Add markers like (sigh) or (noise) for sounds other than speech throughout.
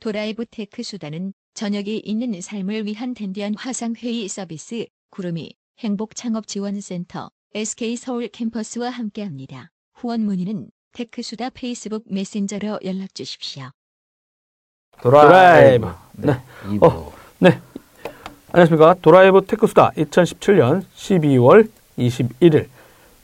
도라이브 테크수다는 저녁이 있는 삶을 위한 댄디한 화상회의 서비스 구름이 행복창업지원센터 SK 서울 캠퍼스와 함께합니다. 후원 문의는 테크수다 페이스북 메신저로 연락 주십시오. 드라이브. 네. 네. 2부. 어. 네. 안녕하십니까. 도라이브 테크수다 2017년 12월 21일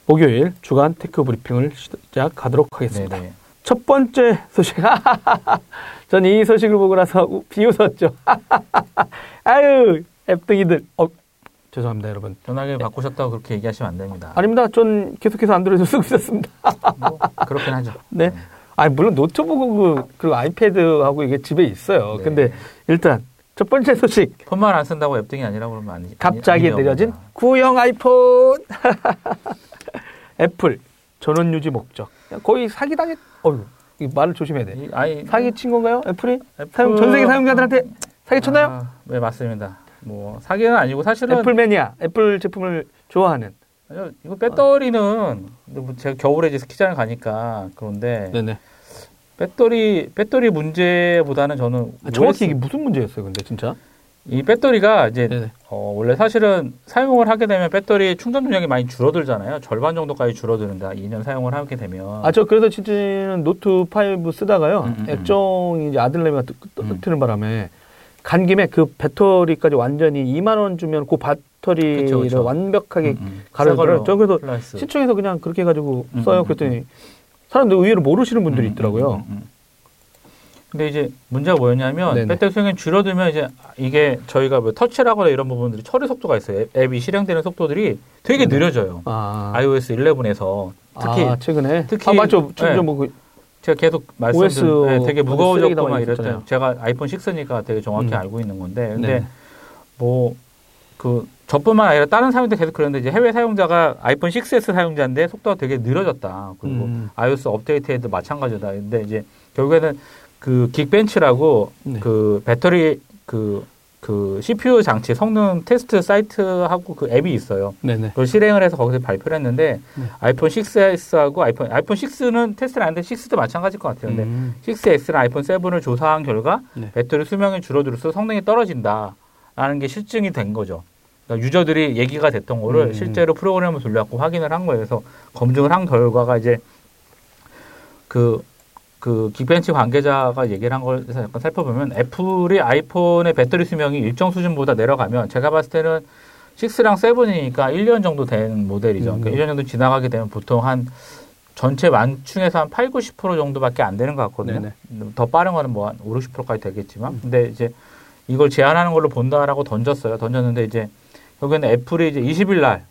목요일 주간 tech 브리핑을 시작하도록 하겠습니다. 네네. 첫 번째 소식. (laughs) 전 이 소식을 보고 나서 우- 비웃었죠. (laughs) 아유, 앱등이들. 어, 죄송합니다, 여러분. 전화기를 바꾸셨다고 그렇게 얘기하시면 안 됩니다. 아닙니다. 전 계속해서 안드로이드 쓰고 있었습니다. 뭐, 그렇긴 하죠. (laughs) 네. 아니, 물론 노트북, 그리고 아이패드하고 이게 집에 있어요. 네. 근데 일단 첫 번째 소식. 폰만 안 쓴다고 앱등이 아니라고 그러면 아니 갑자기 아니- 느려진 아니라고 구형 아이폰. 애플 전원 유지 목적. 거의 사기당했. 어휴, 이 말을 조심해야 돼. 이- 아니 사기 친 건가요? 애플이? 애플- 사용, 전 세계 사용자들한테 사기 쳤나요? 아, 네 맞습니다. 뭐 사기는 아니고 사실은 애플 매니아, 애플 제품을 좋아하는. 아니요, 이거 배터리는 뭐 제가 겨울에 이제 스키장을 가니까 그런데 네네. 배터리 배터리 문제보다는 저는 아, 정확히 이게 OS 무슨 문제였어요, 근데 진짜? 이 배터리가 이제 네네. 어, 원래 사실은 사용을 하게 되면 배터리 충전 용량이 많이 줄어들잖아요. 절반 정도까지 줄어드는데 2년 사용을 하게 되면 아, 저 그래서 진짜는 노트 5 쓰다가요. 음, 음, 음. 액정이 이제 아들내미가 음. 뜨트는 바람에 간 김에 그 배터리까지 완전히 2만 원 주면 그 배터리를 그쵸, 그쵸. 완벽하게 음, 음. 저 그래서 플러스. 시청에서 그냥 그렇게 해가지고 음, 써요. 음, 그랬더니 사람들 의외로 모르시는 분들이 음, 있더라고요. 음, 음, 음. 근데 이제 문제가 뭐였냐면 네네. 배터리 수명이 줄어들면 이제 이게 저희가 뭐 터치라거나 이런 부분들이 처리 속도가 있어요. 앱- 앱이 실행되는 속도들이 되게. 느려져요. 아, iOS 11에서 특히 아, 최근에 특히- 아 맞죠. 좀 네. 좀뭐 그- 제가 계속 말씀드린 네, 되게 쓰레기다 무거워졌고 막. 있었잖아요. 제가 아이폰 6니까 되게 정확히 음. 알고 있는 건데 근데 네네. 뭐그 저뿐만 아니라 다른 사람도 계속 그랬는데 이제 해외 사용자가 아이폰 6s 사용자인데 속도가 되게 느려졌다. 그리고 음. iOS 업데이트에도 마찬가지다. 근데 이제 결국에는 그 긱벤치라고 네. 그 배터리 그, 그 CPU 장치 성능 테스트 사이트하고 그 앱이 있어요. 네네. 그걸 실행을 해서 거기서 발표를 했는데 네. 아이폰 6s하고 아이폰 아이폰 6는 테스트를 안 했는데 6도 마찬가지일 것 같아요. 근데 음. 6S랑 아이폰 7을 조사한 결과 네. 배터리 수명이 줄어들수록 성능이 떨어진다라는 게 실증이 된 거죠. 그러니까 유저들이 얘기가 됐던 거를 음. 실제로 프로그램을 돌려갖고 확인을 한 거예요. 그래서 검증을 한 결과가 이제 그, 그 긱벤치 관계자가 얘기를 한걸 약간 살펴보면 애플이 아이폰의 배터리 수명이 일정 수준보다 내려가면 제가 봤을 때는 6랑 7이니까 1년 정도 된 모델이죠. 음. 그러니까 1년 정도 지나가게 되면 보통 한 전체 만충에서 한 8, 90% 정도밖에 안 되는 것 같거든요. 네네. 더 빠른 거는 뭐 한 5, 60%까지 되겠지만. 근데 이제 이걸 제한하는 걸로 본다라고 던졌어요. 던졌는데 이제 여기는 애플이 이제 20일 날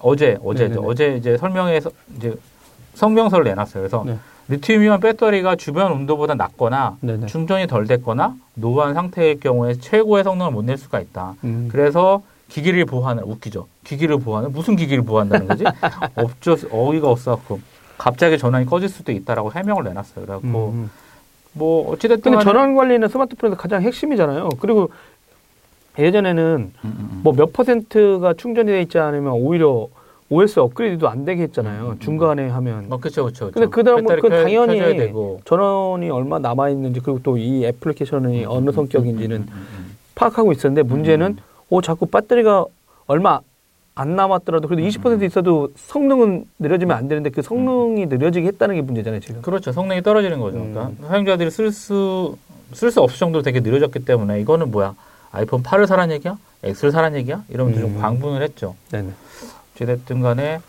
어제 어제죠. 네네네. 어제 이제 설명에서 이제 성명서를 내놨어요. 그래서 네. 리튬이온 배터리가 주변 온도보다 낮거나 네네. 충전이 덜 됐거나 노후한 상태일 경우에 최고의 성능을 못 낼 수가 있다. 음. 그래서 기기를 보호하는 웃기죠. 기기를 보호하는 무슨 기기를 보호한다는 거지? (laughs) 없죠. 어이가 없어갖고 갑자기 전원이 꺼질 수도 있다라고 해명을 내놨어요. 그래갖고 음. 뭐 어찌됐든 근데 전원 관리는 스마트폰에서 가장 핵심이잖아요. 그리고 예전에는 음, 음, 음. 뭐몇 퍼센트가 충전이 돼 있지 않으면 오히려 OS 업그레이드도 안 되게 했잖아요. 음, 음, 중간에 하면. 뭐 그렇죠, 그렇죠. 근데 그 다음은 그 켜- 당연히 되고. 전원이 얼마 남아 있는지 그리고 또 이 애플리케이션이 음, 어느 음, 성격인지는 음, 음, 음, 파악하고 있었는데 문제는 오 자꾸 배터리가 얼마 안 남았더라도 그래도 음, 20% 있어도 성능은 느려지면 안 되는데 그 성능이 느려지게 했다는 게 문제잖아요 지금. 음. 그렇죠. 성능이 떨어지는 거죠. 음. 그러니까 사용자들이 쓸 수 쓸 수 없을 정도로 되게 느려졌기 때문에 이거는 뭐야? 아이폰 8을 사란 얘기야? X를 사란 얘기야? 이러면서 좀 음. 광분을 했죠. 네네. 어찌됐든 간에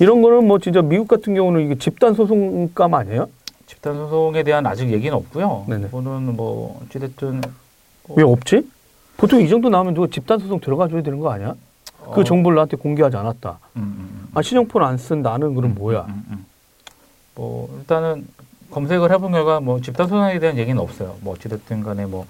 이런 거는 뭐 진짜 미국 같은 경우는 이게 집단 소송감 아니에요? 집단 소송에 대한 아직 얘기는 없고요. 네네. 이거는 뭐 어찌됐든 왜 없지? 보통 이 정도 나오면 누가 집단 소송 들어가줘야 되는 거 아니야? 그 어, 정보를 나한테 공개하지 않았다. 음, 음, 음. 아 신형폰 안 쓴 나는 그럼 음, 뭐야? 음, 음. 뭐 일단은 검색을 해본 결과 뭐 집단 소송에 대한 얘기는 없어요. 뭐 어찌됐든 간에 뭐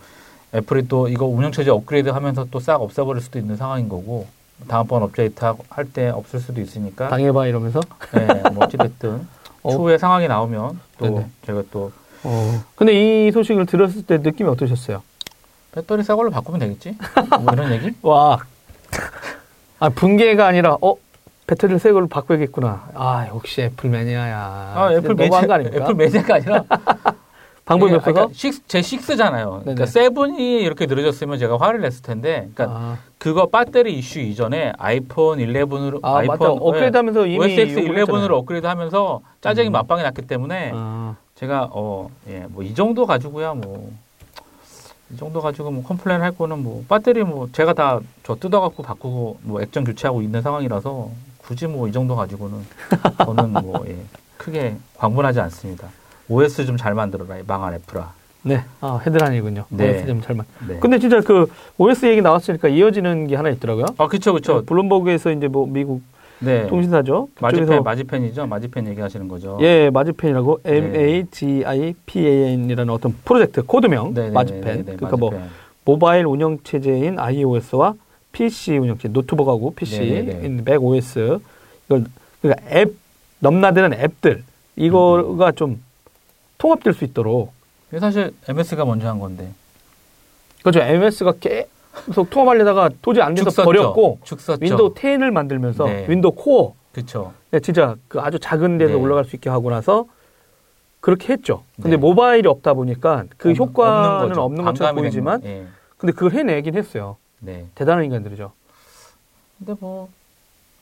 애플이 또 이거 운영체제 업그레이드 하면서 또 싹 없애버릴 수도 있는 상황인 거고 다음번 업데이트 할 때 없을 수도 있으니까 당해봐 이러면서. 네, 뭐 어찌됐든 (laughs) 어. 추후에 상황이 나오면 또 네네. 제가 또 어. 근데 이 소식을 들었을 때 느낌이 어떠셨어요? 배터리 새 걸로 바꾸면 되겠지? (laughs) 뭐 이런 얘기? 와. 아 분개가 아니라 어 배터리를 새 걸로 바꿔야겠구나. 아 역시 애플 매니아야. 아, 애플 너무한 매니아, 거 아닙니까? 애플 매니아가 아니라 (laughs) 방법이 이게, 없어서. 그러니까 식- 제 6잖아요. 네네. 그러니까 seven이 이렇게 느려졌으면 제가 화를 냈을 텐데, 그러니까 아, 그거 배터리 이슈 이전에 아이폰 11으로 아, 아이폰 맞다. 업그레이드하면서 이미 OS X 요구를 했잖아요. 11으로 업그레이드하면서 짜증이 음. 만빵이 났기 때문에 아, 제가 어, 예, 뭐 이 정도 가지고야 뭐. 이 정도 가지고 뭐 complain 할 거는 뭐 배터리 뭐 제가 다 저 뜯어갖고 바꾸고 뭐 액정 교체하고 있는 상황이라서 굳이 뭐 이 정도 가지고는 저는 뭐 예, 크게 (laughs) 광분하지 않습니다. OS 좀 잘 만들어라 이 망한 애플아. 네. 아, 헤드라인이군요. 네. OS 좀 잘만. 네. 근데 진짜 그 OS 얘기 나왔으니까 이어지는 게 하나 있더라고요. 아 그쵸 그쵸. 블룸버그에서 이제 뭐 미국 네. 통신사죠. 마지펜 마지펜이죠. 마지펜 얘기하시는 거죠. 예, 마지펜이라고 네. M A G I P A N이라는 어떤 프로젝트 코드명 네, 네, 마지펜. 네, 네, 그러니까 뭐 마지펜. 모바일 운영 체제인 iOS와 PC 운영 체제, 노트북하고 PC. 맥 OS 이걸 그러니까 앱 넘나드는 앱들 이거가 음. 좀 통합될 수 있도록 이게 사실 MS가 먼저 한 건데. 그렇죠. MS가 계속 통합하려다가 도저히 안 돼서 죽 썼죠. 버렸고 죽 썼죠. 윈도우 10을 만들면서 네. 윈도우 코어 그쵸. 네, 진짜 그 아주 작은 데서 네. 올라갈 수 있게 하고 나서 그렇게 했죠. 근데 네. 모바일이 없다 보니까 그 없- 효과는 거죠. 없는, 것처럼 보이지만 거. 예. 근데 그걸 해내긴 했어요. 네. 대단한 인간들이죠. 근데 뭐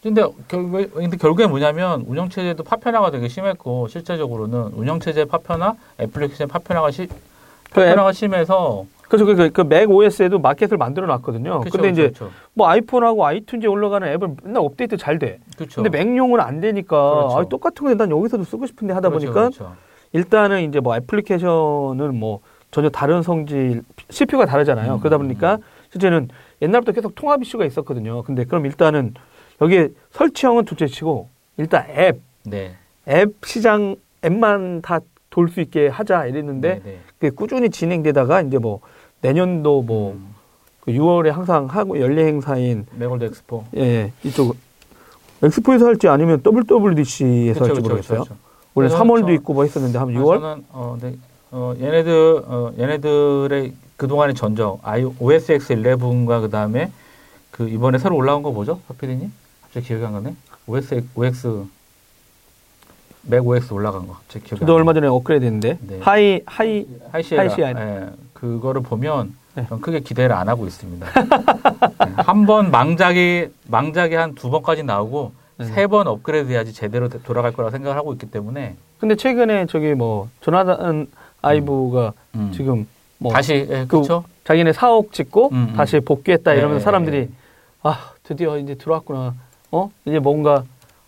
근데 결국에 근데 결국에 뭐냐면 운영 체제도 파편화가 되게 심했고 실제적으로는 운영 체제 파편화, 애플리케이션 파편화가 시, 그 앱- 파편화가 심해서 그래서 그, 그, 맥 OS에도 마켓을 만들어 놨거든요. 그쵸, 근데 이제 그쵸, 뭐 아이폰하고 아이튠즈에 올라가는 앱은 맨날 업데이트 잘 돼. 그쵸. 근데 맥용은 안 되니까. 아, 똑같은 건데 난 여기서도 쓰고 싶은데 하다 그렇죠, 보니까 그렇죠. 일단은 이제 뭐 애플리케이션은 뭐 전혀 다른 성질 CPU가 다르잖아요. 음, 그러다 보니까 실제는 옛날부터 계속 통합 이슈가 있었거든요. 근데 그럼 일단은 여기에 설치형은 둘째 치고 일단 앱, 네. 앱 시장 앱만 다 돌 수 있게 하자 이랬는데 네, 네. 그게 꾸준히 진행되다가 이제 뭐 내년도 뭐 음, 그 6월에 항상 하고 연례 행사인 맥월드 엑스포. 예 이쪽 엑스포에서 할지 아니면 WWDC에서 그쵸, 할지 모르겠어요. 그쵸, 그쵸. 원래 그래서 3월도 저- 있고 뭐 했었는데 한 아, 6월 저는 어, 네, 어, 얘네들 어, 얘네들의 그 동안의 전적, i OS X 11과 그 다음에 그 이번에 새로 올라온 거 뭐죠, 서피디님? 갑자기 기억이 안 가네. OS OX 맥 OS 올라간 거. 제 기억이 저도 안 얼마 전에 업그레이드 했는데 네. 하이 하이 하이시에라. 하이시아인. 예, 그거를 보면 네. 전 크게 기대를 안 하고 있습니다. 한번 망작이 망작이 한 두 번까지 나오고 네. 세번 업그레이드 해야지 제대로 되- 돌아갈 거라고 생각을 하고 있기 때문에 근데 최근에 저기 뭐 조나단 아이브가 음. 지금 뭐 다시 예, 그렇죠. 자기네 사옥 짓고 음, 음. 다시 복귀했다 이러면 네, 서 사람들이 네. 아 드디어 이제 들어왔구나 어 이제 뭔가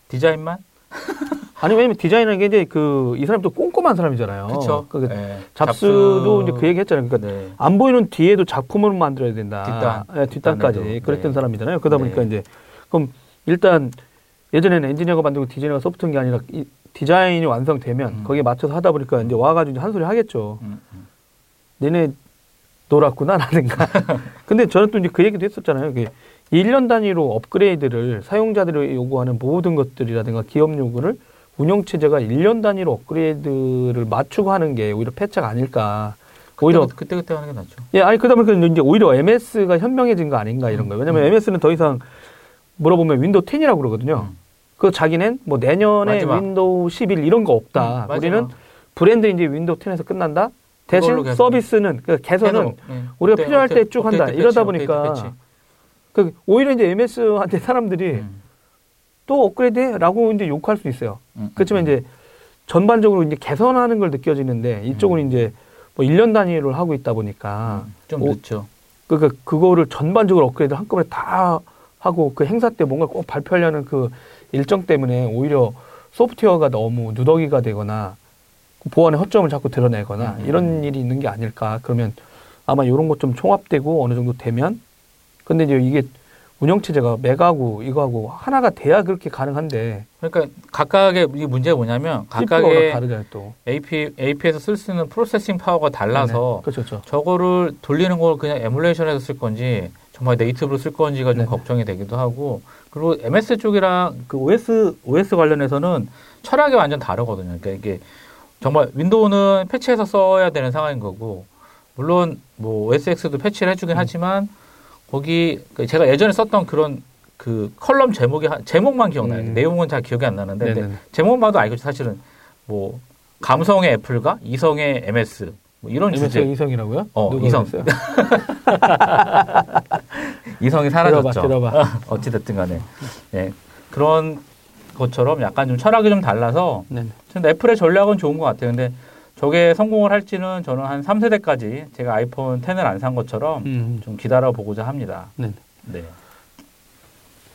디자인만 (laughs) 아니 왜냐면 디자인하는 게 이제 그 이 사람도 꼼꼼한 사람이잖아요. 그렇죠. 그 예. 잡스도 잡스- 이제 그 얘기 했잖아요. 그러니까 네. 안 보이는 뒤에도 작품을 만들어야 된다. 뒷단. 예, 뒷단까지 뒷단에도. 그랬던 네. 사람이잖아요. 그러다 보니까 네. 이제 그럼 일단 예전에는 엔지니어가 만들고 디자이너가 소프트한 게 아니라 이 디자인이 완성되면 음. 거기에 맞춰서 하다 보니까 이제 와가지고 한 소리 하겠죠. 음, 음. 너네 놀았구나 라든가. (laughs) 근데 저는 또 이제 그 얘기도 했었잖아요. 이게 1년 단위로 업그레이드를 사용자들이 요구하는 모든 것들이라든가 기업 요구를 운영 체제가 1년 단위로 업그레이드를 맞추고 하는 게 오히려 패착 아닐까. 오히려 그때 그때 하는 게 낫죠. 예, 아니 그러다 보니까 이제 오히려 MS가 현명해진 거 아닌가 이런 거예요. 왜냐면 음. MS는 더 이상 물어보면 윈도우 10이라고 그러거든요. 음. 그 자기는 뭐 내년에 마지막. 윈도우 11 이런 거 없다. 음. 우리는 브랜드 이제 윈도우 10에서 끝난다. 대신. 서비스는 그 개선은 계속, 예. 우리가 업데- 필요할 때 쭉 한다. 업데이트 이러다 패치, 보니까 업데이트 그 오히려 이제 MS한테 사람들이 음. 또 업그레이드라고 이제 욕할 수 있어요. 음, 그렇지만 음. 이제 전반적으로 이제 개선하는 걸 느껴지는데 이쪽은 이제 뭐 1년 단위로 하고 있다 보니까 음, 좀 오- 늦죠. 그러니까 그거를 전반적으로 업그레이드 한꺼번에 다 하고 그 행사 때 뭔가 꼭 발표하려는 그 일정 때문에 오히려 소프트웨어가 너무 누더기가 되거나 보안의 허점을 자꾸 드러내거나 음. 이런 일이 있는 게 아닐까. 그러면 아마 이런 것 좀 총합되고 어느 정도 되면 근데 이제 이게 운영체제가 맥하고 이거하고 하나가 돼야 그렇게 가능한데 그러니까 각각의 이 문제가 뭐냐면 각각의 다르잖아요 또. AP AP에서 쓸 수 있는 프로세싱 파워가 달라서 네, 그렇죠, 그렇죠. 저거를 돌리는 걸 그냥 에뮬레이션해서 쓸 건지 정말 네이티브로 쓸 건지가 좀 네네. 걱정이 되기도 하고 그리고 MS 쪽이랑 그 OS OS 관련해서는 철학이 완전 다르거든요. 그러니까 이게 정말 윈도우는 패치해서 써야 되는 상황인 거고 물론 뭐 OSX도 패치를 해주긴 음. 하지만 거기 그 제가 예전에 썼던 그런 그 컬럼 제목이 한- 제목만 기억나요. 음. 내용은 잘 기억이 안 나는데 네네. 제목만 봐도 알겠죠. 사실은 뭐 감성의 애플과 이성의 MS 뭐 이런 주제. 이성이라고요? 어, 이성. (laughs) 이성이 들어봐, 사라졌죠. 들어봐. (laughs) 어찌 됐든 간에. 예. 그런 것처럼 약간 좀 철학이 좀 달라서 네. 저는 애플의 전략은 좋은 것 같아요. 근데 저게 성공을 할지는 저는 한 3세대까지 제가 아이폰 10을 안 산 것처럼 음, 좀 기다려 보고자 합니다. 네. 네.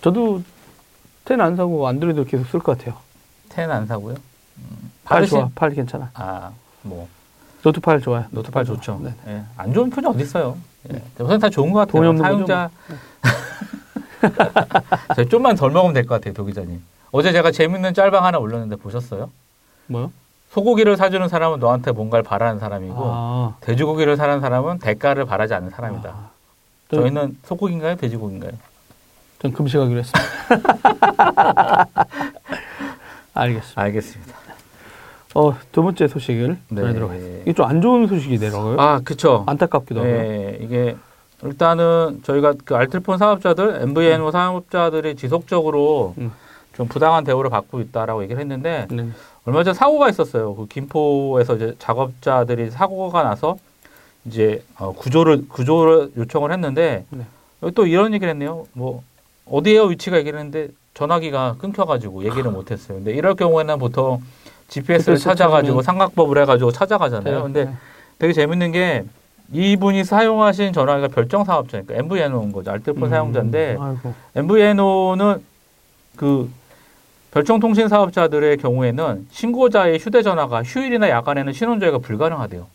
저도 10 안 사고 안드로이드 계속 쓸 것 같아요. 10 안 사고요. 음, 팔 좋아, 팔 괜찮아. 아, 뭐 노트 8 좋아요. 노트 8 좋죠. 네. 예, 안 좋은 편이 어디 있어요? 예. 우선 다 좋은 것 같아요. 사용자 (laughs) 저 좀만 덜 먹으면 될 것 같아요, 도 기자님. 어제 제가 재밌는 짤방 하나 올렸는데 보셨어요? 뭐요? 소고기를 사주는 사람은 너한테 뭔가를 바라는 사람이고 아, 돼지고기를 사는 사람은 대가를 바라지 않는 사람이다. 아. 저- 저희는 소고기인가요, 돼지고기인가요? 전 금식하기로 했습니다. (laughs) 알겠습니다. 알겠습니다. 어, 두 번째 소식을 네. 전해드리도록 하겠습니다. 이게 좀 안 좋은 소식이더라고요. 아, 그쵸. 안타깝기도 하고요. 네, 이게 일단은 저희가 그 알뜰폰 사업자들, MVNO 사업자들이 지속적으로 음. 좀 부당한 대우를 받고 있다라고 얘기를 했는데 네. 얼마 전 사고가 있었어요. 그 김포에서 이제 작업자들이 사고가 나서 이제 어, 구조를 구조를 요청을 했는데 네. 또 이런 얘기를 했네요. 뭐 어디에요 위치가 얘기를 했는데 전화기가 끊겨가지고 얘기를 못했어요. 근데 이럴 경우에는 보통 GPS를 GPS 찾아가지고 찾으면- 삼각법을 해가지고 찾아가잖아요. 근데 네. 되게 재밌는 게 이분이 사용하신 전화기가 별정 사업자니까 MVNO인 거죠. 알뜰폰 음, 사용자인데 아이고. MVNO는 그 별정 통신 사업자들의 경우에는 신고자의 휴대전화가 휴일이나 야간에는 신원조회가 불가능하대요.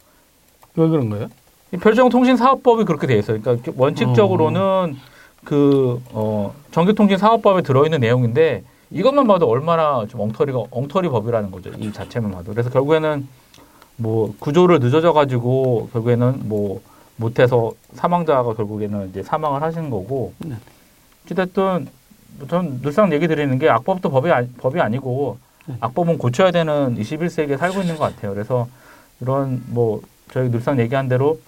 왜 그런 거예요? 이 별정 통신 사업법이 그렇게 돼 있어요. 그러니까 원칙적으로는 그 어, 정규통신 사업법에 들어있는 내용인데 이것만 봐도 얼마나 좀 엉터리가 엉터리 법이라는 거죠. 이 자체만 봐도. 그래서 결국에는 뭐 구조를 늦어져 가지고 결국에는 뭐 못해서 사망자가 결국에는 이제 사망을 하신 거고. 네. 어쨌든 전 늘상 얘기 드리는 게 악법도 법이 아니, 법이 아니고 네. 악법은 고쳐야 되는 21세기에 살고 있는 것 같아요. 그래서 이런 뭐 저희 늘상 얘기한 대로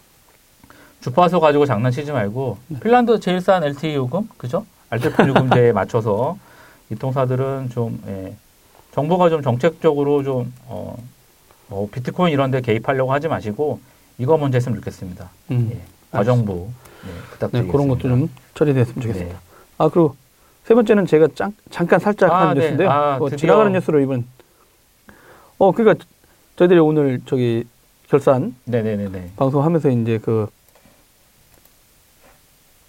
주파수 가지고 장난치지 말고 네. 핀란드 제일 싼 LTE 요금 그죠? 알뜰폰 요금제에 맞춰서 이통사들은 좀 예, 정부가 좀 정책적으로 좀 어, 뭐 비트코인 이런 데 개입하려고 하지 마시고 이거 먼저 했으면 좋겠습니다. 음. 예, 과정부 예, 네, 부탁드리겠습니다. 그런 것도 좀 처리됐으면 좋겠습니다. 네. 아, 그리고 세 번째는 제가 짱, 잠깐 살짝 아, 한 네. 뉴스인데요. 아, 뭐 드디어. 지나가는 뉴스로 이번 어, 그러니까 저희들이 오늘 저기 결산 네네네네. 방송하면서 이제 그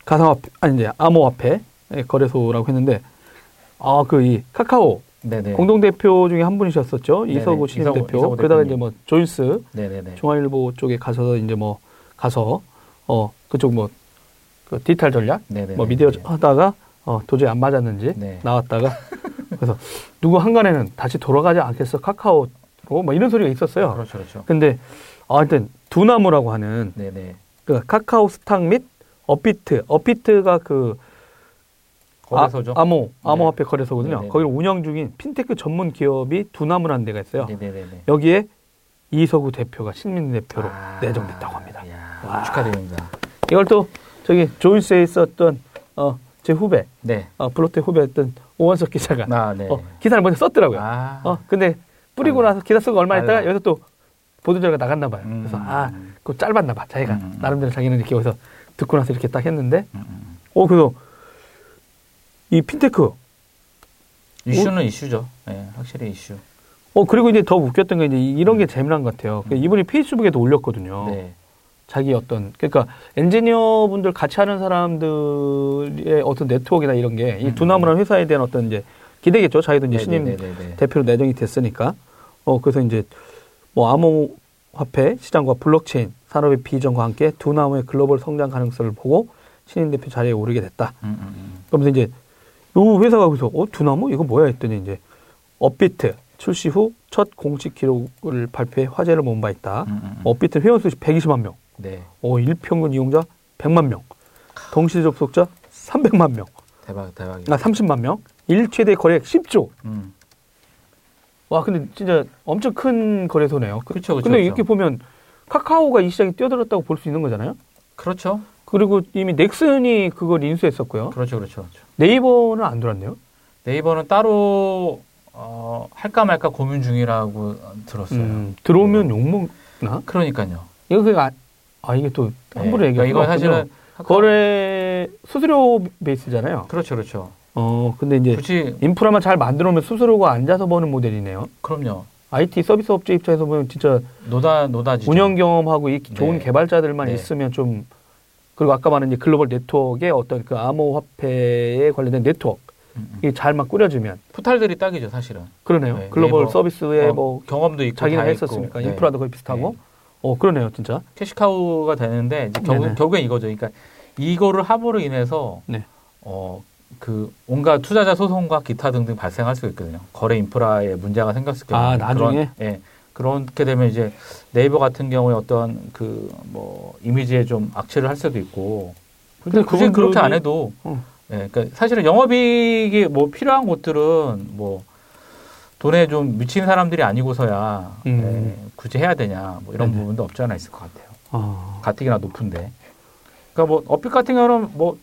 가상화폐 아니 이제 암호화폐 거래소라고 했는데 아 그 이 카카오 네네. 공동 대표 중에 한 분이셨었죠 네네. 이서구 신임 이서구- 대표 이서구 그러다가. 이제 뭐 조인스 네네네. 중앙일보 쪽에 가서 이제 뭐 가서 어 그쪽 뭐 그 디지털 전략 네네. 뭐 미디어 하다가 어 도저히 안 맞았는지 네. 나왔다가 그래서 누구 한간에는 다시 돌아가지 않겠어 카카오로 뭐 이런 소리가 있었어요. 그렇죠, 그렇죠. 근데 아, 하여튼 두나무라고 하는 네네. 그 카카오 스탁 및 업비트, 업비트가 그 거래소죠. 아, 암호, 암호화폐 거래소거든요. 네네네. 거기를 운영 중인 핀테크 전문 기업이 두나무라는 데가 있어요. 네네네. 여기에 이석우 대표가 신임 대표로 아, 내정됐다고 합니다. 축하드립니다. 이걸 또 저기 조인스에 있었던 어, 제 후배, 네. 어, 블로터 후배였던 오원석 기자가 아, 네. 어, 기사를 먼저 썼더라고요. 아, 어, 근데 뿌리고. 나서 기사 쓰고 얼마 있다가. 여기서 또 보도자가 나갔나 봐요. 음. 그래서 아, 그거 짧았나 봐. 자기가 음. 나름대로 자기는 이렇게 여기서 듣고 나서 이렇게 딱 했는데 음, 음. 어, 그래서 이 핀테크 이슈는 이슈죠. 네, 확실히 이슈. 어, 그리고 이제 더 웃겼던 게 이제 이런 게 재미난 것 같아요. 그 음. 이분이 페이스북에도 올렸거든요. 네. 자기 어떤, 그러니까 엔지니어 분들 같이 하는 사람들의 어떤 네트워크나 이런 게이 음. 두나무라는 회사에 대한 어떤 이제 기대겠죠. 자기도 이제 신임 네네네네. 대표로 내정이 됐으니까. 어, 그래서 이제 뭐 암호화폐 시장과 블록체인 산업의 비전과 함께 두나무의 글로벌 성장 가능성을 보고 신임 대표 자리에 오르게 됐다. 음, 음, 음. 그러면서 이제 요 회사가 그래서 어 두나무 이거 뭐야 했더니 이제 업비트 출시 후 첫 공식 기록을 발표해 화제를 모은 바 있다. 업비트 회원 수 120만 명, 네. 어 일평균 이용자 100만 명, 동시 접속자 300만 명, 대박, 대박이야. 아 30만 명, 일 최대 거래액 10조. 음. 와 근데 진짜 엄청 큰 거래소네요. 그- 그렇죠, 그렇죠. 근데. 이렇게 보면 카카오가 이 시장에 뛰어들었다고 볼 수 있는 거잖아요. 그렇죠. 그리고 이미 넥슨이 그걸 인수했었고요. 그렇죠, 그렇죠, 그렇죠. 네이버는 안 들어왔네요. 네이버는 따로 어, 할까 말까 고민 중이라고 들었어요. 음, 들어오면 욕먹나? 그러니까요. 이거 그 아 아, 이게 또 함부로 네, 얘기할 이건 수가 없군요. 사실은 거래 수수료 베이스잖아요. 그렇죠, 그렇죠. 어 근데 이제 굳이 인프라만 잘 만들어 놓으면 수수료가 앉아서 버는 모델이네요. 그럼요. IT 서비스 업체 입장에서 보면 진짜 노다 노다지죠. 운영 경험하고 이 좋은 네. 개발자들만 네. 있으면 좀 그리고 아까 말한 이제 글로벌 네트워크의 어떤 그 암호화폐에 관련된 네트워크 음, 음. 이게 잘만 꾸려지면 포탈들이 딱이죠, 사실은. 그러네요. 네, 글로벌 서비스에 어, 뭐 경험도 있고 자기가 다 했었으니까 있고. 네. 인프라도 거의 비슷하고 네. 어 그러네요 진짜. 캐시카우가 되는데 이제 결국. 결국엔 이거죠. 그러니까 이거를 함으로 인해서 네. 어, 그 온갖 투자자 소송과 기타 등등 발생할 수 있거든요. 거래 인프라에 문제가 생겼을 경우에 아, 나중에? 그런, 예. 그렇게 되면 이제 네이버 같은 경우에 어떤 그 뭐 이미지에 좀 악취를 할 수도 있고. 근데 굳이 그렇게 안 해도 어. 예, 그러니까 사실은 영업이익이 뭐 필요한 곳들은 뭐 돈에 좀 미친 사람들이 아니고서야 음. 예, 굳이 해야 되냐 뭐 이런 네네. 부분도 없지 않아 있을 것 같아요. 아, 가뜩이나 높은데. 그러니까 뭐 업빛 같은 경우는 뭐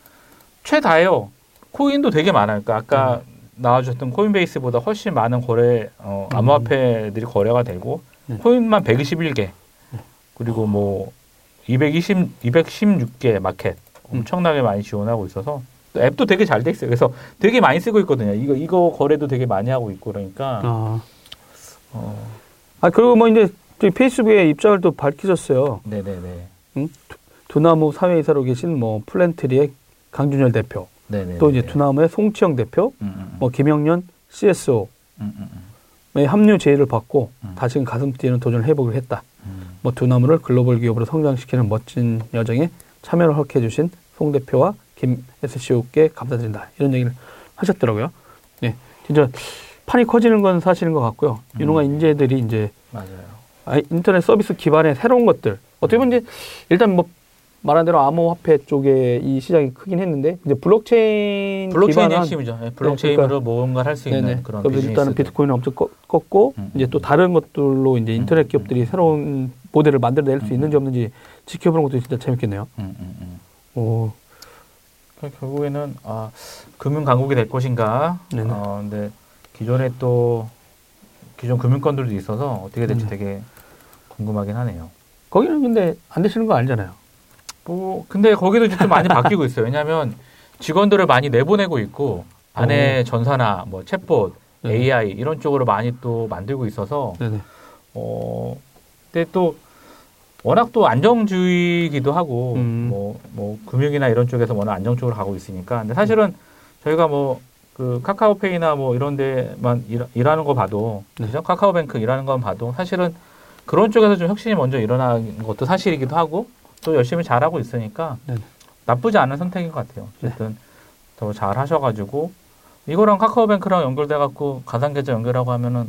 최다예요. 코인도 되게 많아요. 그러니까 아까 나와주셨던 코인베이스보다 훨씬 많은 거래 어, 음. 암호화폐들이 거래가 되고 네. 코인만 121개 그리고 뭐 220, 216개 마켓 음. 엄청나게 많이 지원하고 있어서 또 앱도 되게 잘 돼 있어요. 그래서 되게 많이 쓰고 있거든요. 이거 이거 거래도 되게 많이 하고 있고 그러니까 아. 어, 아 그리고 뭐 이제 페이스북에 입장을 또 밝히셨어요. 네네네. 두나무 사회이사로 계신 뭐 플랜트리의 강준열 대표, 네네. 또 이제 두나무의 송치영 대표, 음, 음, 뭐 김영년 CSO 음, 음, 음, 의 합류 제의를 받고 음. 다시금 가슴 뛰는 도전을 해보기로 했다. 음. 뭐 두나무를 글로벌 기업으로 성장시키는 멋진 여정에 참여를 허락해 주신 송 대표와 김 SCO께 감사드린다. 이런 얘기를 하셨더라고요. 네, 진짜 판이 커지는 건 사실인 것 같고요. 음. 유능한 인재들이 이제 맞아요. 아, 인터넷 서비스 기반의 새로운 것들 어떻게 보면 이제 일단 뭐 말한 대로 암호화폐 쪽에 이 시장이 크긴 했는데 이제 블록체인 블록체인이 기반한 핵심이죠. 예, 블록체인으로 뭔가를 할 수 있는 네네. 그런 그래서 비즈니스. 일단은 비트코인은 엄청 꺾- 꺾고 음, 이제 음, 또 음. 다른 것들로 이제 인터넷 음, 기업들이 새로운 모델을 만들어낼 수 음, 있는지 없는지 지켜보는 것도 진짜 재밌겠네요. 음, 음, 음. 오, 그러니까 결국에는 아, 금융 강국이 될 것인가. 네네. 어, 근데 기존에 또 기존 금융권들도 있어서 어떻게 될지 음. 되게 궁금하긴 하네요. 거기는 근데 안 되시는 거 아니잖아요. 뭐 근데 거기도 좀 많이 바뀌고 있어요. 왜냐하면 직원들을 많이 내보내고 있고 안에 전사나 뭐 챗봇, 네네. AI 이런 쪽으로 많이 또 만들고 있어서 네네. 어, 근데 또 워낙 또 안정주의이기도 하고 음. 뭐, 뭐 금융이나 이런 쪽에서 워낙 안정적으로 가고 있으니까 근데 사실은 저희가 뭐 그 카카오페이나 뭐 이런 데만 일, 일하는 거 봐도 네. 그죠? 카카오뱅크 일하는 건 봐도 사실은 그런 쪽에서 좀 혁신이 먼저 일어나는 것도 사실이기도 하고 또 열심히 잘하고 있으니까 네네. 나쁘지 않은 선택인 것 같아요. 어쨌든 더잘 하셔가지고 이거랑 카카오뱅크랑 연결돼 갖고 가상계좌 연결하고 하면은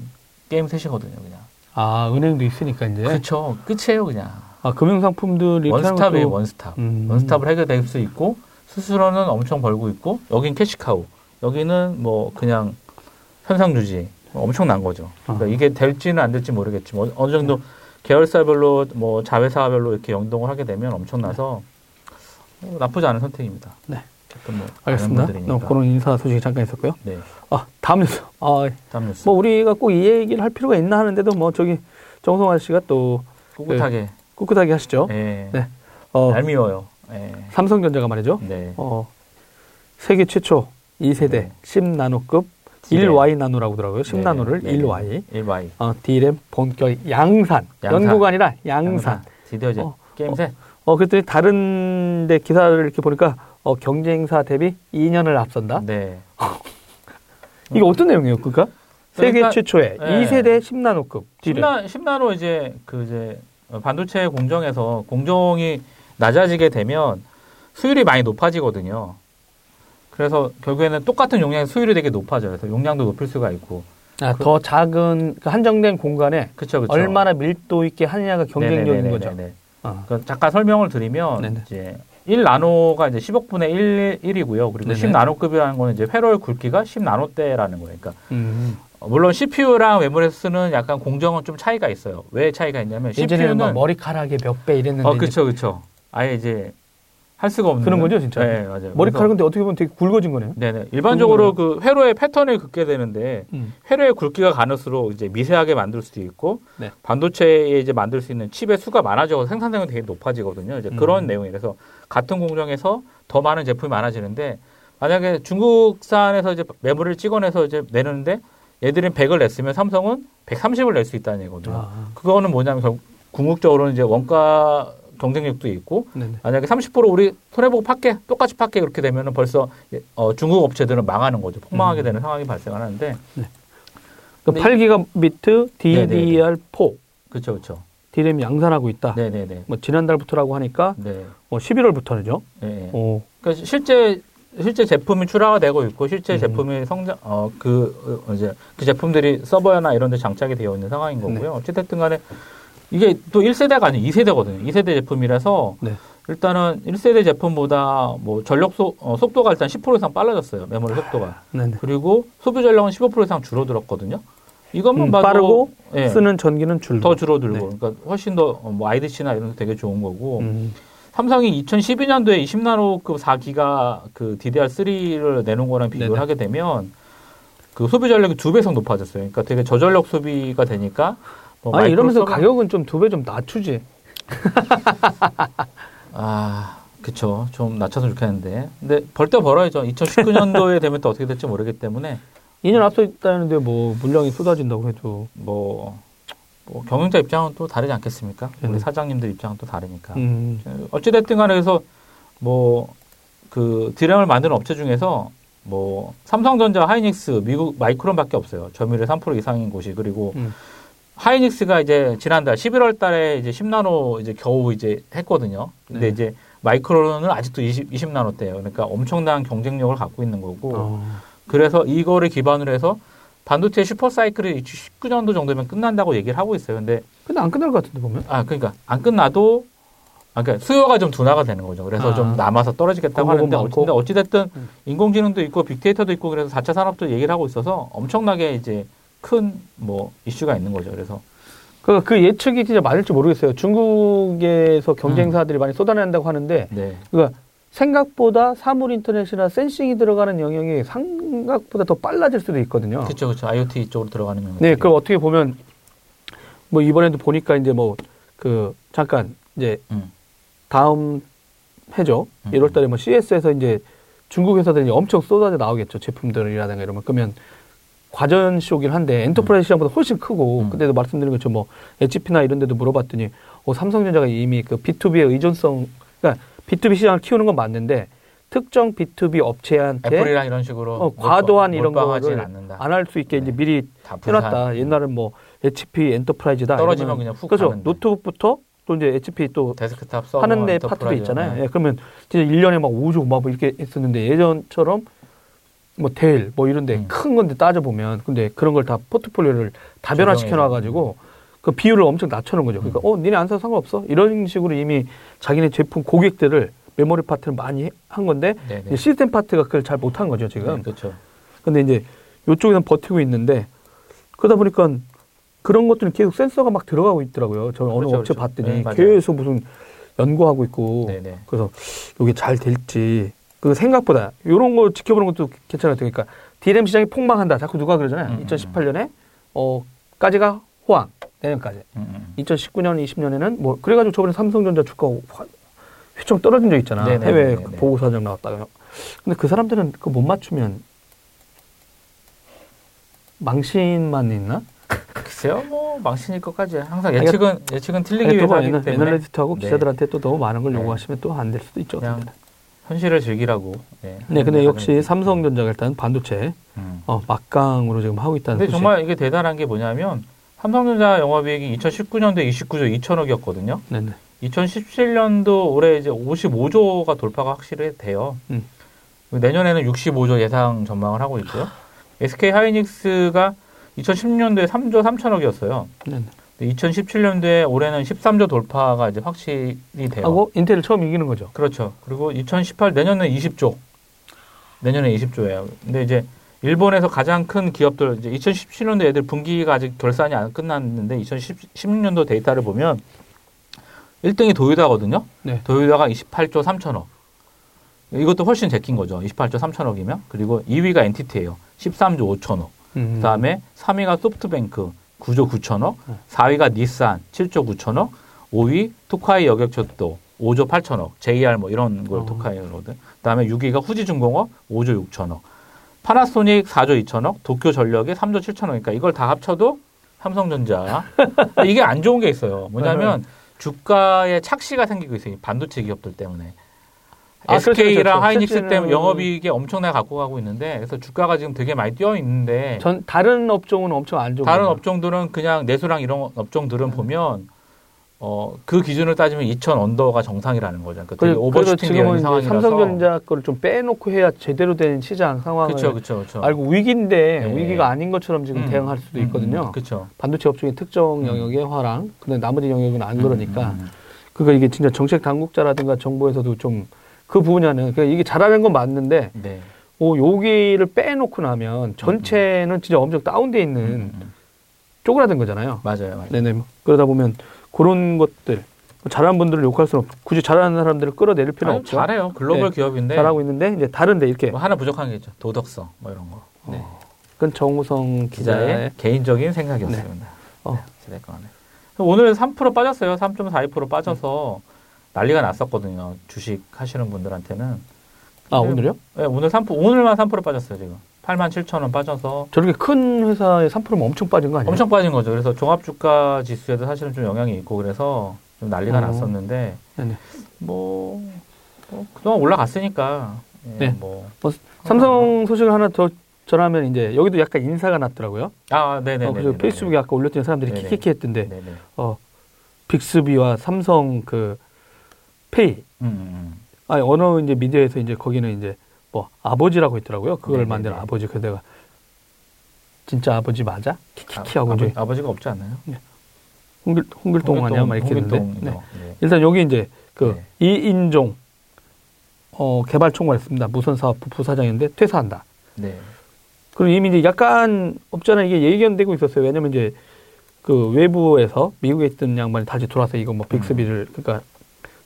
game set이거든요, 그냥. 아 은행도 있으니까 이제 그렇죠. 끝이에요, 그냥. 아 금융상품들 one-stop이에요, 것도- one-stop. 음. one-stop을 해결될 수 있고 수수료는 엄청 벌고 있고 여긴 cash cow, 여기는 뭐 그냥 현상 유지 엄청난 거죠. 그러니까 아. 이게 될지는 안 될지 모르겠지만 어느 정도 계열사별로 뭐 자회사별로 이렇게 연동을 하게 되면 엄청나서 어, 나쁘지 않은 선택입니다. 네. 뭐 알겠습니다. 어, 그런 인사 소식이 잠깐 있었고요. 네, 아 다음 뉴스. 아, 다음 뉴스. 뭐 우리가 꼭 이 얘기를 할 필요가 있나 하는데도 뭐 저기 정성환 씨가 또 꿋꿋하게. 꿋꿋하게 하시죠. 예. 네. 어, 얄미워요. 예. 삼성전자가 말이죠. 네. 어, 세계 최초 2세대 네. 10나노급 디램. 1Y 나노라고 하더라고요. 10나노를 네, 네, 1Y. 1Y. 어, D램 본격 양산. 양산. 연구가 아니라 양산. 드디어 이제 어, 게임셋. 어, 그랬더니 다른 데 기사를 이렇게 보니까 어, 경쟁사 대비 2년을 앞선다. 네. (laughs) 이게 어떤 내용이에요, 그니까? 세계 그러니까, 최초의 네. 2세대 10나노급 D램. 10나, 10나노 이제 그 이제 반도체 공정에서 공정이 낮아지게 되면 수율이 많이 높아지거든요. 그래서 결국에는 똑같은 용량의 수율이 되게 높아져요. 그래서 용량도 높일 수가 있고. 아, 더 작은 그 한정된 공간에 그렇죠, 그렇죠. 얼마나 밀도 있게 하느냐가 경쟁력인 거죠. 아, 그러니까 잠깐 설명을 드리면 네네. 이제 1나노가 이제 10억분의 1, 1이고요. 그리고 네네. 10나노급이라는 거는 이제 회로의 굵기가 10나노대라는 거예요. 그러니까 음. 어, 물론 CPU랑 메모리스는 약간 공정은 좀 차이가 있어요. 왜 차이가 있냐면 CPU는 뭐 머리카락의 몇배 이랬는데 어, 그렇죠, 그렇죠. 아예 이제 할 수가 없는 그런 거죠, 진짜? 네, 맞아요. 머리카락 근데 어떻게 보면 되게 굵어진 거네요. 네 네. 일반적으로 그 회로의 패턴을 긋게 되는데 음. 회로의 굵기가 가늘수록 이제 미세하게 만들 수도 있고 네. 반도체에 이제 만들 수 있는 칩의 수가 많아져서 생산성이 되게 높아지거든요. 이제 그런 음. 내용이라서 같은 공정에서 더 많은 제품이 많아지는데 만약에 중국산에서 이제 메모리를 찍어내서 이제 내는데 얘들은 100을 냈으면 삼성은 130을 낼 수 있다는 얘기거든요. 아, 그거는 뭐냐면 결국 궁극적으로는 이제 원가 경쟁력도 있고 네네. 만약에 30% 우리 손해보고 팔게 똑같이 팔게 그렇게 되면은 벌써 어, 중국 업체들은 망하는 거죠. 폭망하게 음. 되는 상황이 발생하는데 그 네. 8기가비트 DDR4 그렇죠, 그렇죠. DRAM 양산하고 있다. 네네네. 뭐 지난달부터라고 하니까 네. 뭐 11월부터죠. 네. 어, 그러니까 실제 실제 제품이 출하가 되고 있고 실제 음. 제품이 성장 어그 어, 이제 그 제품들이 서버나 이런 데 장착이 되어 있는 상황인 네. 거고요. 어찌됐든 간에 이게 또 1세대가 아니고 2세대거든요. 2세대 제품이라서 네. 일단은 1세대 제품보다 뭐 전력 소, 어, 속도가 일단 10% 이상 빨라졌어요. 메모리 속도가. 네네. 그리고 소비 전력은 15% 이상 줄어들었거든요. 이것만 음, 봐도 빠르고 예, 쓰는 전기는 줄고. 더 줄어들고 네. 그러니까 훨씬 더뭐 IDC나 이런 데 되게 좋은 거고 음, 삼성이 2012년도에 20나노급 4기가 그 DDR3를 내놓은 거랑 비교를 네네. 하게 되면 그 소비 전력이 두 배 이상 높아졌어요. 그러니까 되게 저전력 소비가 되니까 뭐 아니 이러면서 가격은 좀 두 배 좀 낮추지. (laughs) 아 그쵸 좀 낮춰서 좋겠는데 근데 벌떼 벌어야죠. 2019년도에 되면 또 어떻게 될지 모르기 때문에 2년 앞서 있다는데 뭐 물량이 쏟아진다고 해도. 뭐, 뭐 경영자 입장은 또 다르지 않겠습니까? 우리 네. 사장님들 입장은 또 다르니까. 음, 어찌됐든 간에 그래서 뭐, 그 디램을 만드는 업체 중에서 뭐, 삼성전자, 하이닉스, 미국 마이크론밖에 없어요. 점유율 3% 이상인 곳이. 그리고 음. 하이닉스가 이제 지난달 11월 달에 이제 10나노 이제 겨우 이제 했거든요. 근데 네. 이제 마이크론은 아직도 20, 20나노대예요. 그러니까 엄청난 경쟁력을 갖고 있는 거고. 어, 그래서 이거를 기반으로 해서 반도체 슈퍼사이클이 19년도 정도면 끝난다고 얘기를 하고 있어요. 근데 근데 안 끝날 것 같은데 보면. 아 그러니까 안 끝나도 아 그러니까 수요가 좀 둔화가 되는 거죠. 그래서 아. 좀 남아서 떨어지겠다고 하는데. 어찌, 어찌 됐든 음. 인공지능도 있고 빅데이터도 있고 그래서 4차 산업도 얘기를 하고 있어서 엄청나게 이제 큰 뭐 이슈가 있는 거죠. 그래서 그, 그 예측이 진짜 맞을지 모르겠어요. 중국에서 음. 경쟁사들이 많이 쏟아낸다고 하는데, 네. 그러니까 생각보다 사물 인터넷이나 sensing이 들어가는 영역이 생각보다 더 빨라질 수도 있거든요. 그렇죠, 그렇죠. IoT 쪽으로 들어가면. 네, 그럼 어떻게 보면 뭐 이번에도 보니까 이제 뭐 그 잠깐 이제 음. 다음 해죠. 음. 1월달에 뭐 CES에서 이제 중국 회사들이 엄청 쏟아져 나오겠죠. 제품들이라든가 이러면 그러면 가전 쇼긴 한데 enterprise 시장보다 훨씬 크고 음. 그때도 말씀드린 것처럼 뭐 HP나 이런 데도 물어봤더니 어, 삼성전자가 이미 그 B2B의 의존성 그러니까 B2B 시장을 키우는 건 맞는데 특정 B2B 업체한테 애플이랑 이런 식으로 어, 과도한 이런 거를. 안 할 수 있게 이제 네. 미리 다 분산. 해놨다. 옛날엔 뭐 HP 엔터프라이즈다. 떨어지면 그냥 훅 그렇죠. 가는데. 노트북부터 또 이제 HP 또 데스크탑 서버 하는 데 enterprise. 파트도 있잖아요. 네. 예, 그러면 진짜 1년에 막 5조 막 이렇게 했었는데 예전처럼 뭐 델 뭐 이런데 음. 큰 건데 따져 보면 근데 그런 걸 다 포트폴리오를 다변화시켜 놔가지고 그 비율을 엄청 낮춰놓은 거죠. 그러니까 음. 어 니네 안 사도 상관없어 이런 식으로 이미 자기네 제품 고객들을 메모리 파트를 많이 한 건데 네, 네. 시스템 파트가 그걸 잘 못한 거죠 지금. 네, 그렇죠. 근데 이제 요쪽에는 버티고 있는데 그러다 보니까 그런 것들은 계속 센서가 막 들어가고 있더라고요. 저 어느 그렇죠, 업체 그렇죠. 봤더니 네. 계속 무슨 연구하고 있고 네, 네. 그래서 이게 잘 될지 그 생각보다 이런 거 지켜보는 것도 괜찮아요. 그러니까 DRAM 시장이 폭망한다. 자꾸 누가 그러잖아요. 음, 음, 2018년에 어까지가 호황 내년까지. 음, 음. 2019년, 20년에는 뭐 그래가지고 저번에 삼성전자 주가 화- 휘청 떨어진 적 있잖아. 네네, 해외 네네. 그 보고서장 나왔다가. 근데 그 사람들은 그거 못 맞추면 망신만 있나? (laughs) 글쎄요, 뭐 망신일 것까지 항상 예측은 예측은 틀리기 아니, 또 위해서 하기 애널- 때문에 애널리스트하고 네. 기자들한테 또 너무 많은 걸 네. 요구하시면 또 안 될 수도 있죠. 그냥. 현실을 즐기라고. 네, 네, 근데 역시. 삼성전자가 일단 반도체 음. 어, 막강으로 지금 하고 있다는 근데 소식. 정말 이게 대단한 게 뭐냐면 삼성전자 영업이익이 2019년도에 29조 2천억이었거든요. 네네. 2017년도 올해 이제 55조가 돌파가 확실히 돼요. 음. 내년에는 65조 예상 전망을 하고 있고요. SK 하이닉스가 2016년도에 3조 3천억이었어요. 네네. 2017년도에 올해는 13조 돌파가 이제 확실히 돼요. 하고 인텔을 처음 이기는 거죠. 그렇죠. 그리고 2018 내년은 20조. 내년에 20조예요. 근데 이제 일본에서 가장 큰 기업들 이제 2017년도 애들 분기가 아직 결산이 안 끝났는데 2016년도 데이터를 보면 1등이 도요다거든요. 네. 도요다가 28조 3천억. 이것도 훨씬 제낀 거죠. 28조 3천억이면. 그리고 2위가 NTT예요. 13조 5천억. 음. 그다음에 3위가 소프트뱅크 9조 9천억, 네. 4위가 닛산 7조 9천억, 5위 토카이 여객철도 5조 8천억, JR 뭐 이런 걸 어. 토카이로든. 그다음에 6위가 후지중공업 5조 6천억, 파나소닉 4조 2천억, 도쿄 전력에 3조 7천억. 그러니까 이걸 다 합쳐도 삼성전자. 이게 안 좋은 게 있어요. 뭐냐면 네. 주가에 착시가 생기고 있어요. 이 반도체 기업들 때문에. 아, 그렇죠, SK랑 그렇죠. 하이닉스 실제는- 때문에 영업이익이 엄청나게 갖고 가고 있는데 그래서 주가가 지금 되게 많이 뛰어 있는데 전 다른 업종은 엄청 안 좋은 다른 거예요. 업종들은 그냥 내수랑 이런 업종들은 보면 어, 그 기준을 따지면 2천 언더가 정상이라는 거죠. 그러니까 그래서 오버슈팅 이제 상황이라서. 삼성전자 거를 좀 빼놓고 해야 제대로 된 시장 상황을 그렇죠, 그렇죠, 그렇죠. 알고 위기인데 네. 위기가 아닌 것처럼 지금 음, 대응할 수도 있거든요. 그렇죠. 반도체 업종의 특정 음. 영역의 화랑, 근데 나머지 영역은 안 그러니까. 음, 음, 그러니까 이게 진짜 정책 당국자라든가 정부에서도 좀그 부분야는 그러니까 이게 잘하는 건 맞는데 음. 네. 오 여기를 빼놓고 나면 전체는 진짜 엄청 다운돼 있는 음, 음. 쪼그라든 거잖아요. 맞아요, 맞아요. 네네. 뭐 그러다 보면 그런 것들 잘하는 분들을 욕할 수는 없고 굳이 잘하는 사람들을 끌어내릴 필요는 없죠. 잘해요. 글로벌 네. 기업인데 잘하고 있는데 이제 다른데 이렇게 뭐 하나 부족한 게 있죠. 도덕성 뭐 이런 거. 네. 그건 정우성 기자의 기자의 개인적인 생각이었습니다. 어. 네, 어찌됐건 간에. 오늘 3% 빠졌어요. 3.42% 빠져서 난리가 났었거든요. 주식 하시는 분들한테는. 아 오늘요? 네, 오늘 3% 오늘만 3% 빠졌어요, 지금. 8만 7천 원 빠져서 저렇게 큰 회사의 3%면 엄청 빠진 거 아니에요? 엄청 빠진 거죠. 그래서 종합 주가 지수에도 사실은 좀 영향이 있고 그래서 좀 난리가 어. 났었는데 네네. 뭐, 뭐 그동안 올라갔으니까 예, 네. 뭐 삼성 소식을 하나 더 전하면 이제 여기도 약간 인사가 났더라고요. 아, 네네. 어, 그래서 페이스북에 아까 올렸더니 사람들이 네네. 키키키 했던데 네네. 어, 빅스비와 삼성 그 페이 음, 음, 아니 어느 이제 미디어에서 이제 거기는 이제 뭐 아버지라고 있더라고요. 그걸 네네네. 만든 아버지. 내가 진짜 아버지 맞아? 아, 키키키 하고 아버, 이제 아버지가 없지 않나요? 홍길 홍길동 아니야? 막 이렇게 했는데. 홍길동이죠. 네. 네. 일단 여기 이제 그 네. 이인종 어, 개발총괄했습니다. 무선사업부 부사장인데 퇴사한다. 네. 그리고 이미 이제 약간 없잖아 이게 예견되고 있었어요. 왜냐면 이제 그 외부에서 미국에 있던 양반이 다시 돌아서 이거 뭐 빅스비를 그러니까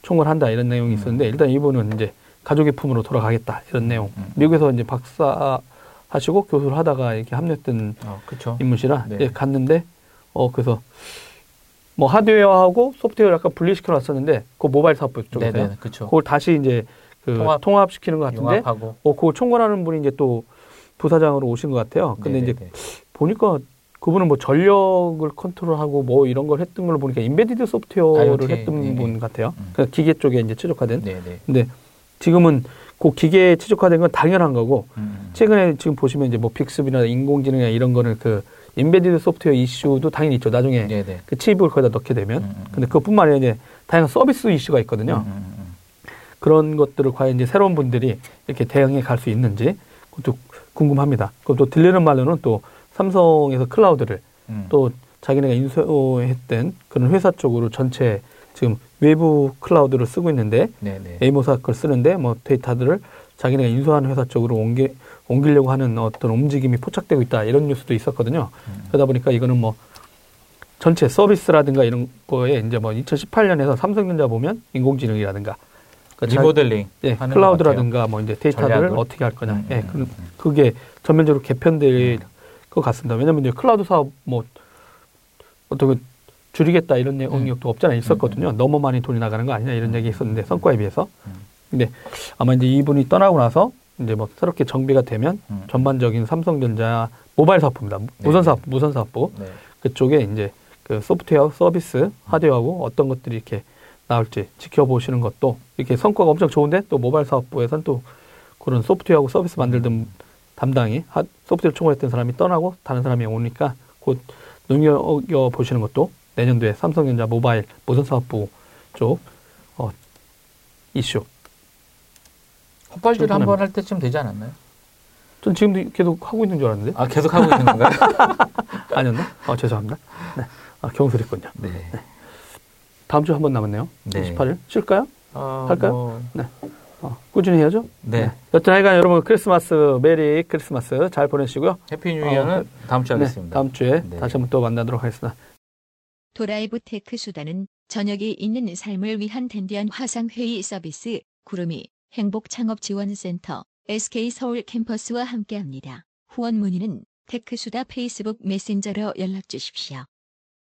총괄한다 이런 내용이 있었는데 일단 이분은 이제 가족의 품으로 돌아가겠다 이런 내용. 음. 미국에서 이제 박사 하시고 교수를 하다가 이렇게 합류했던 어, 그렇죠. 인물이라 네. 예, 갔는데 어 그래서 뭐 하드웨어하고 소프트웨어 약간 분리시켜 놨었는데 그 모바일 사업부 쪽에서요. 네네. 그걸 다시 이제 그 통합. 통합. 시키는 것 같은데 융합하고. 어 그거 총괄하는 분이 이제 또 부사장으로 오신 것 같아요. 근데 이제 네네네. 보니까 그분은 뭐 전력을 컨트롤하고 뭐 이런 걸 했던 걸로 보니까 인베디드 소프트웨어를 IoT, 했던 예, 예. 분 같아요. 음. 그 기계 쪽에 이제 최적화된. 네네. 근데 지금은 그 기계에 최적화된 건 당연한 거고 음. 최근에 지금 보시면 이제 뭐 빅스비나 인공지능이나 이런 거는 그 인베디드 소프트웨어 이슈도 당연히 있죠. 나중에 네네. 그 칩을 거기다 넣게 되면. 음, 음, 근데 그것뿐만 아니라 이제 다양한 서비스 이슈가 있거든요. 음, 음, 음. 그런 것들을 과연 이제 새로운 분들이 이렇게 대응해 갈 수 있는지 그것도 궁금합니다. 그리고 또 들리는 말로는 또 삼성에서 클라우드를 음. 또 자기네가 인수했던 그런 회사 쪽으로 전체 지금 외부 클라우드를 쓰고 있는데 네네. A모사 걸 쓰는데 뭐 데이터들을 자기네가 인수하는 회사 쪽으로 옮기, 옮기려고 하는 어떤 움직임이 포착되고 있다 이런 뉴스도 있었거든요. 음. 그러다 보니까 이거는 뭐 전체 서비스라든가 이런 거에 이제 뭐 2018년에서 삼성전자 보면 인공지능이라든가 그러니까 자- 리모델링. 예, 클라우드라든가 뭐 이제 데이터들을 전략을? 어떻게 할 거냐. 음, 예, 음, 그, 음. 그게 전면적으로 개편될 것 같습니다. 왜냐면 이제 클라우드 사업 뭐 어떻게 줄이겠다 이런 내용도 없잖아요. 있었거든요. 너무 많이 돈이 나가는 거 아니냐 이런 얘기 있었는데 성과에 비해서. 음. 근데 아마 이제 이분이 떠나고 나서 이제 뭐 새롭게 정비가 되면 음. 전반적인 삼성전자 모바일 사업부입니다. 무선 사업, 무선 사업부 네. 그쪽에 이제 그 소프트웨어 서비스 하드웨어하고 어떤 것들이 이렇게 나올지 지켜보시는 것도 이렇게 성과가 엄청 좋은데 또 모바일 사업부에서는 또 그런 소프트웨어하고 서비스 만들던 담당이 하, 소프트웨어 총괄했던 사람이 떠나고 다른 사람이 오니까 곧 눈여겨 보시는 것도 내년도에 삼성전자 모바일 무선 사업부 쪽 어, 이슈. 헛발질 좀 한번 할 때쯤 되지 않았나요? 전 지금도 계속 하고 있는 줄 알았는데 아 계속 하고 있는 건가요? (laughs) 아니었나? 어, 죄송합니다. 네. 아, 경솔했군요. 네. 다음 주 한 번 남았네요. 네. 28일 쉴까요? 아, 할까요? 뭐, 어, 꾸준히 해야죠. 네. 여튼 하여간 여러분 크리스마스 Merry Christmas 잘 보내시고요. 해피 뉴 이어는 다음 주에 네, 하겠습니다. 다음 주에 네. 다시 한번 또 만나도록 하겠습니다. 도라이브 테크수다는 저녁이 있는 삶을 위한 댄디한 화상 회의 서비스 구루미 행복창업지원센터 SK서울 캠퍼스와 함께합니다. 후원 문의는 테크수다 페이스북 메신저로 연락 주십시오.